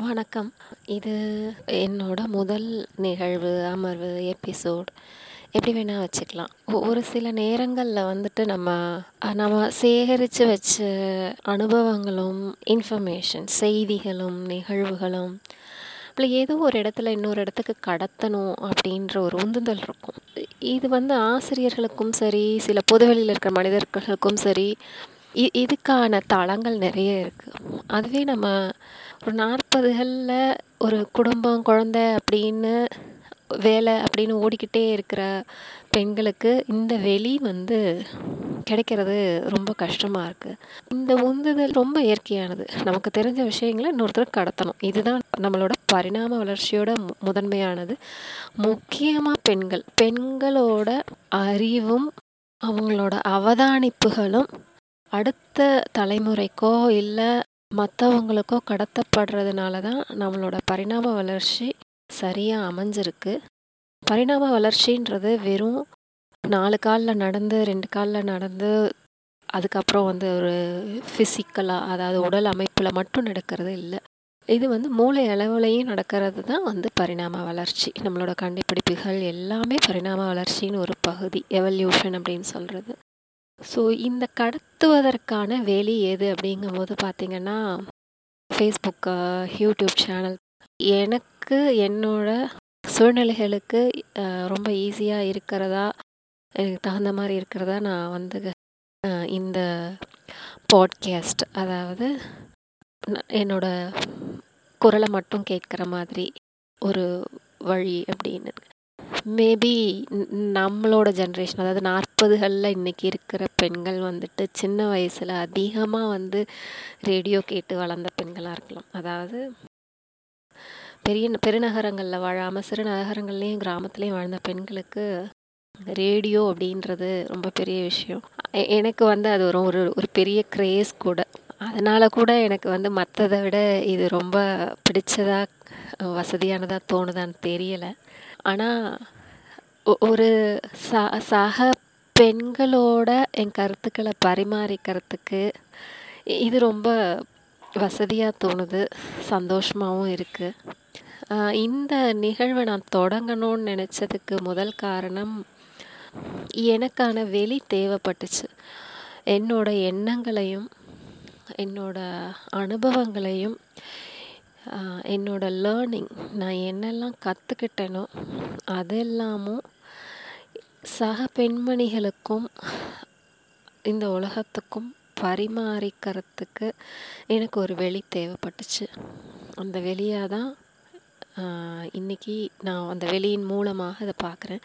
வணக்கம். இது என்னோட முதல் நிகழ்வு, அமர்வு, எபிசோட் எப்படி வேணால் வச்சுக்கலாம். ஒரு சில நேரங்களில் வந்துட்டு நம்ம நம்ம சேகரித்து வச்ச அனுபவங்களும், இன்ஃபர்மேஷன் செய்திகளும், நிகழ்வுகளும் நம்மள ஏதோ ஒரு இடத்துல இன்னொரு இடத்துக்கு கடத்தணும் அப்படின்ற ஒரு உந்துதல் இருக்கும். இது வந்து ஆசிரியர்களுக்கும் சரி, சில பொதுவெளியில் இருக்கிற மனிதர்களுக்கும் சரி, இ இதுக்கான தளங்கள் நிறைய இருக்குது அதுவே நம்ம ஒரு 40கள்ல ஒரு குடும்பம், குழந்தை அப்படின்னு வேலை அப்படின்னு ஓடிக்கிட்டே இருக்கிற பெண்களுக்கு இந்த வெளி வந்து கிடைக்கிறது ரொம்ப கஷ்டமாக இருக்குது இந்த உந்துதல் ரொம்ப இயற்கையானது. நமக்கு தெரிஞ்ச விஷயங்களை இன்னொருத்தருக்கு கடத்தணும். இதுதான் நம்மளோட பரிணாம வளர்ச்சியோட மு முதன்மையானது. முக்கியமாக பெண்கள். பெண்களோட அறிவும், அவங்களோட அவதானிப்புகளும் அடுத்த தலைமுறைக்கோ, இல்லை மற்றவங்களுக்கோ கடத்தப்படுறதுனால தான் நம்மளோட பரிணாம வளர்ச்சி சரியாக அமைஞ்சிருக்கு. பரிணாம வளர்ச்சின்றது வெறும் நாலு காலில் நடந்து, ரெண்டு காலில் நடந்து, அதுக்கப்புறம் வந்து ஒரு ஃபிசிக்கலாக அதாவது உடல் அமைப்பில் மட்டும் நடக்கிறது இல்லை இது வந்து மூளை அளவுலையும் நடக்கிறது தான் வந்து பரிணாம வளர்ச்சி. நம்மளோட கண்டுபிடிப்புகள் எல்லாமே பரிணாம வளர்ச்சியின் ஒரு பகுதி. எவல்யூஷன் அப்படின்னு சொல்கிறது ஸோ இந்த கடத்துவதற்கான வேலை எது அப்படிங்கும்போது பார்த்தீங்கன்னா, ஃபேஸ்புக்கு யூடியூப் சேனல். எனக்கு என்னோட சூழ்நிலைகளுக்கு ரொம்ப ஈஸியாக இருக்கிறதா, எனக்கு தகுந்த மாதிரி இருக்கிறதா நான் வந்து இந்த பாட்காஸ்ட் அதாவது என்னோட குரலை மட்டும் கேட்குற மாதிரி ஒரு வழி அப்படின்னு. மேபி நம்மளோட ஜென்ரேஷன் அதாவது நாற்பதுகளில் இன்றைக்கி இருக்கிற பெண்கள் வந்துட்டு சின்ன வயசில் அதிகமாக வந்து ரேடியோ கேட்டு வளர்ந்த பெண்களாக இருக்கலாம். அதாவது பெரிய பெருநகரங்களில் வாழாமல் சிறு நகரங்கள்லேயும் கிராமத்துலேயும் வாழ்ந்த பெண்களுக்கு ரேடியோ அப்படின்றது ரொம்ப பெரிய விஷயம். எனக்கு வந்து அது ஒரு ஒரு ஒரு பெரிய க்ரேஸ் கூட. அதனால் கூட எனக்கு வந்து மற்றதை விட இது ரொம்ப பிடிச்சதாக வசதியானதாக தோணுதான்னு தெரியலை ஆனால் ஒரு ச சக பெண்களோட என் கருத்துக்களை பரிமாறிக்கிறதுக்கு இது ரொம்ப வசதியாக தோணுது. சந்தோஷமாகவும் இருக்குது இந்த நிகழ்வை நான் தொடங்கணும்னு நினச்சதுக்கு முதல் காரணம், எனக்கான வெளி தேவைப்பட்டுச்சு. என்னோட எண்ணங்களையும், என்னோட அனுபவங்களையும், என்னோட லேர்னிங் நான் என்னெல்லாம் கற்றுக்கிட்டேனோ அதெல்லாமும் சக பெண்மணிகளுக்கும், இந்த உலகத்துக்கும் பரிமாறிக்கிறதுக்கு எனக்கு ஒரு வெளி தேவைப்பட்டுச்சு. அந்த வெளியாக தான் இன்றைக்கி இன்னைக்கு நான் அந்த வெளியின் மூலமாக அதை பார்க்குறேன்.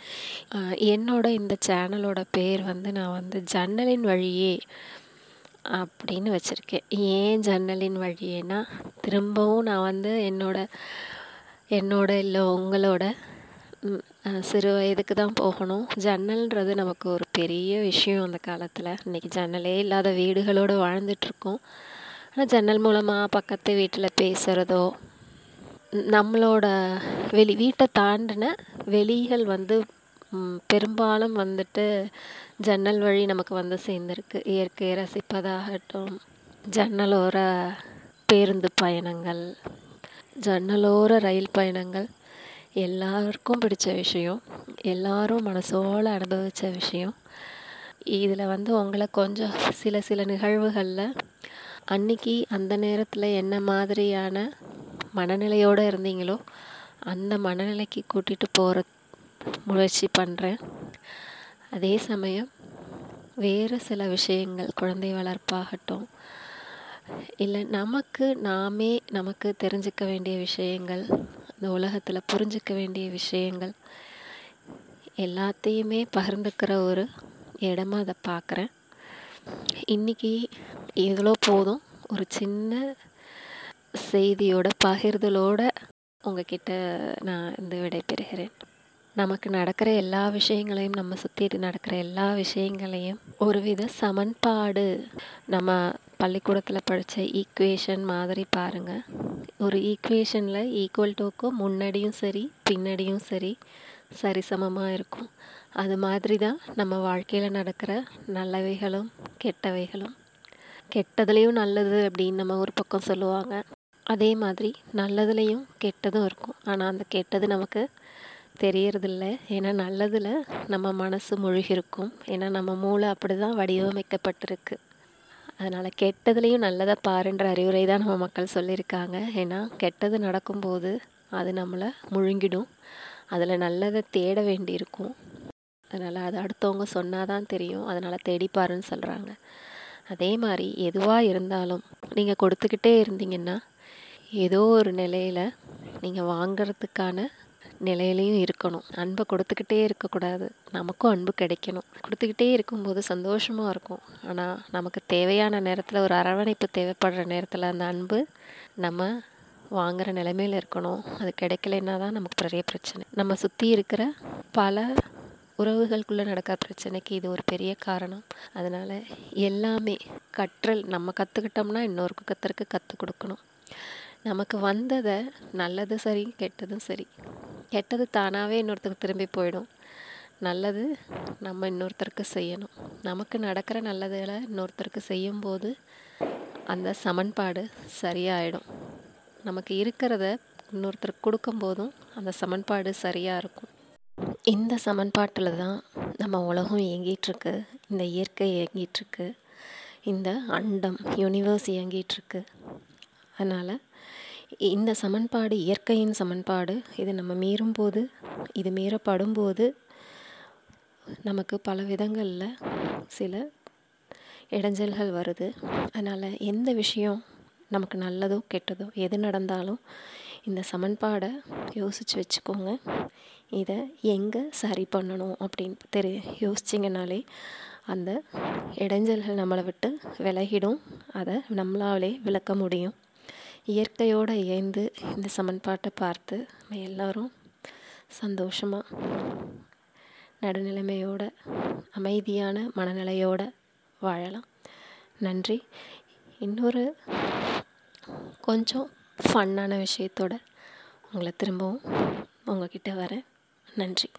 என்னோட இந்த சேனலோட பேர் வந்து நான் வந்து ஜன்னலின் வழியே அப்படின்னு வச்சுருக்கேன் ஏன் ஜன்னலின் வழியேனா திரும்பவும் நான் வந்து என்னோட என்னோட இல்லை உங்களோட சிறு வயதுக்கு தான் போகணும். ஜன்னல்ன்றது நமக்கு ஒரு பெரிய விஷயம் அந்த காலத்தில் இன்றைக்கி ஜன்னலே இல்லாத வீடுகளோட வாழ்ந்துட்டுருக்கோம். ஆனால் ஜன்னல் மூலமாக பக்கத்து வீட்டில் பேசுகிறதோ நம்மளோட வெளி வீட்டை தாண்டின வெளிகள் வந்து பெரும்பாலும் வந்துட்டு ஜன்னல் வழி நமக்கு வந்து சேர்ந்துருக்கு இயற்கையை ரசிப்பதாகட்டும், ஜன்னலோர பேருந்து பயணங்கள், ஜன்னலோர ரயில் பயணங்கள் எல்லாருக்கும் பிடிச்ச விஷயம். எல்லாரும் மனசோல அனுபவித்த விஷயம். இதில் வந்து உங்களை கொஞ்சம் சில சில நிகழ்வுகளில் அன்னைக்கு அந்த நேரத்தில் என்ன மாதிரியான மனநிலையோடு இருந்தீங்களோ, அந்த மனநிலைக்கு கூட்டிகிட்டு போகிற முயற்சி பண்ணுறேன் அதே சமயம் வேறு சில விஷயங்கள், குழந்தை வளர்ப்பாகட்டும், இல்லை நமக்கு நாமே நமக்கு தெரிஞ்சுக்க வேண்டிய விஷயங்கள், இந்த உலகத்தில் புரிஞ்சுக்க வேண்டிய விஷயங்கள் எல்லாத்தையுமே பகிர்ந்துக்கிற ஒரு இடமா அதை பார்க்குறேன். இன்னைக்கு இவ்வளோ போதும். ஒரு சின்ன செய்தியோட, பகிர்தலோட உங்ககிட்ட நான் வந்து விடைபெறுகிறேன். நமக்கு நடக்கிற எல்லா விஷயங்களையும், நம்ம சுற்றி நடக்கிற எல்லா விஷயங்களையும் ஒருவித சமன்பாடு நம்ம பள்ளிக்கூடத்தில் படித்த ஈக்குவேஷன் மாதிரி பாருங்கள் ஒரு ஈக்குவேஷனில் ஈக்குவல் டோக்கு முன்னாடியும் சரி, பின்னாடியும் சரி, சரிசமமாக இருக்கும். அது மாதிரி தான் நம்ம வாழ்க்கையில் நடக்கிற நல்லவைகளும், கெட்டவைகளும். கெட்டதுலேயும் நல்லது அப்படின்னு நம்ம ஒரு பக்கம் சொல்லுவாங்க. அதே மாதிரி நல்லதுலேயும் கெட்டதும் இருக்கும் ஆனால் அந்த கெட்டது நமக்கு தெரியறதில்ல ஏன்னா நல்லதில் நம்ம மனசு மூழ்கிருக்கும் ஏன்னா நம்ம மூளை அப்படி தான் வடிவமைக்கப்பட்டிருக்கு அதனால் கெட்டதுலேயும் நல்லதை பாருன்ற அறிவுரை தான் நம்ம மக்கள் சொல்லியிருக்காங்க. ஏன்னா கெட்டது நடக்கும்போது அது நம்மளை முழுங்கிடும். அதில் நல்லதை தேட வேண்டியிருக்கும். அதனால் அது அடுத்தவங்க சொன்னால் தான் தெரியும். அதனால் தேடிப்பாருன்னு சொல்கிறாங்க அதே மாதிரி எதுவாக இருந்தாலும் நீங்கள் கொடுத்துக்கிட்டே இருந்தீங்கன்னா ஏதோ ஒரு நிலையில் நீங்கள் வாங்கிறதுக்கான நிலையிலையும் இருக்கணும். அன்பை கொடுத்துக்கிட்டே இருக்கக்கூடாது. நமக்கும் அன்பு கிடைக்கணும். கொடுத்துக்கிட்டே இருக்கும்போது சந்தோஷமாக இருக்கும். ஆனால் நமக்கு தேவையான நேரத்தில் ஒரு அரவணைப்பு தேவைப்படுற நேரத்தில் அந்த அன்பு நம்ம வாங்குகிற நிலைமையில் இருக்கணும். அது கிடைக்கலன்னா தான் நமக்கு பெரிய பிரச்சனை. நம்ம சுற்றி இருக்கிற பல உறவுகளுக்குள்ளே நடக்கிற பிரச்சனைக்கு இது ஒரு பெரிய காரணம். அதனால் எல்லாமே கற்றல் நம்ம கற்றுக்கிட்டோம்னா இன்னொருக்கு கற்றுருக்கு கற்றுக் கொடுக்கணும். நமக்கு வந்ததை நல்லதும் சரி கெட்டதும் சரி. கெட்டது தானாகவே இன்னொருத்தருக்கு திரும்பி போயிடும். நல்லது நம்ம இன்னொருத்தருக்கு செய்யணும். நமக்கு நடக்கிற நல்லதுகளை இன்னொருத்தருக்கு செய்யும்போது அந்த சமன்பாடு சரியாயிடும். நமக்கு இருக்கிறத இன்னொருத்தருக்கு கொடுக்கும்போதும் அந்த சமன்பாடு சரியாக இருக்கும். இந்த சமன்பாட்டில் தான் நம்ம உலகம் இயங்கிகிட்ருக்கு இந்த இயற்கை இயங்கிகிட்ருக்கு இந்த அண்டம் யூனிவர்ஸ் இயங்கிகிட்ருக்கு அதனால் இந்த சமன்பாடு இயற்கையின் சமன்பாடு இது நம்ம மீறும்போது இது மீறப்படும்போது நமக்கு பல விதங்களில் சில இடைஞ்சல்கள் வருது. அதனால் எந்த விஷயம் நமக்கு நல்லதோ கெட்டதோ எது நடந்தாலும் இந்த சமன்பாடை யோசித்து வச்சுக்கோங்க. இதை எங்கே சரி பண்ணணும் அப்படின்னு தெரி யோசிச்சிங்கனாலே அந்த இடைஞ்சல்கள் நம்மளை விட்டு விலகிடும். அதை நம்மளாலே விளக்க முடியும். இயற்கையோடு இயந்து இந்த சமன்பாட்டை பார்த்து நம்ம எல்லோரும் சந்தோஷமாக நடுநிலைமையோட அமைதியான மனநிலையோடு வாழலாம். நன்றி. இன்னொரு கொஞ்சம் ஃபன்னான விஷயத்தோட உங்களை திரும்பவும் உங்ககிட்ட வரேன். நன்றி.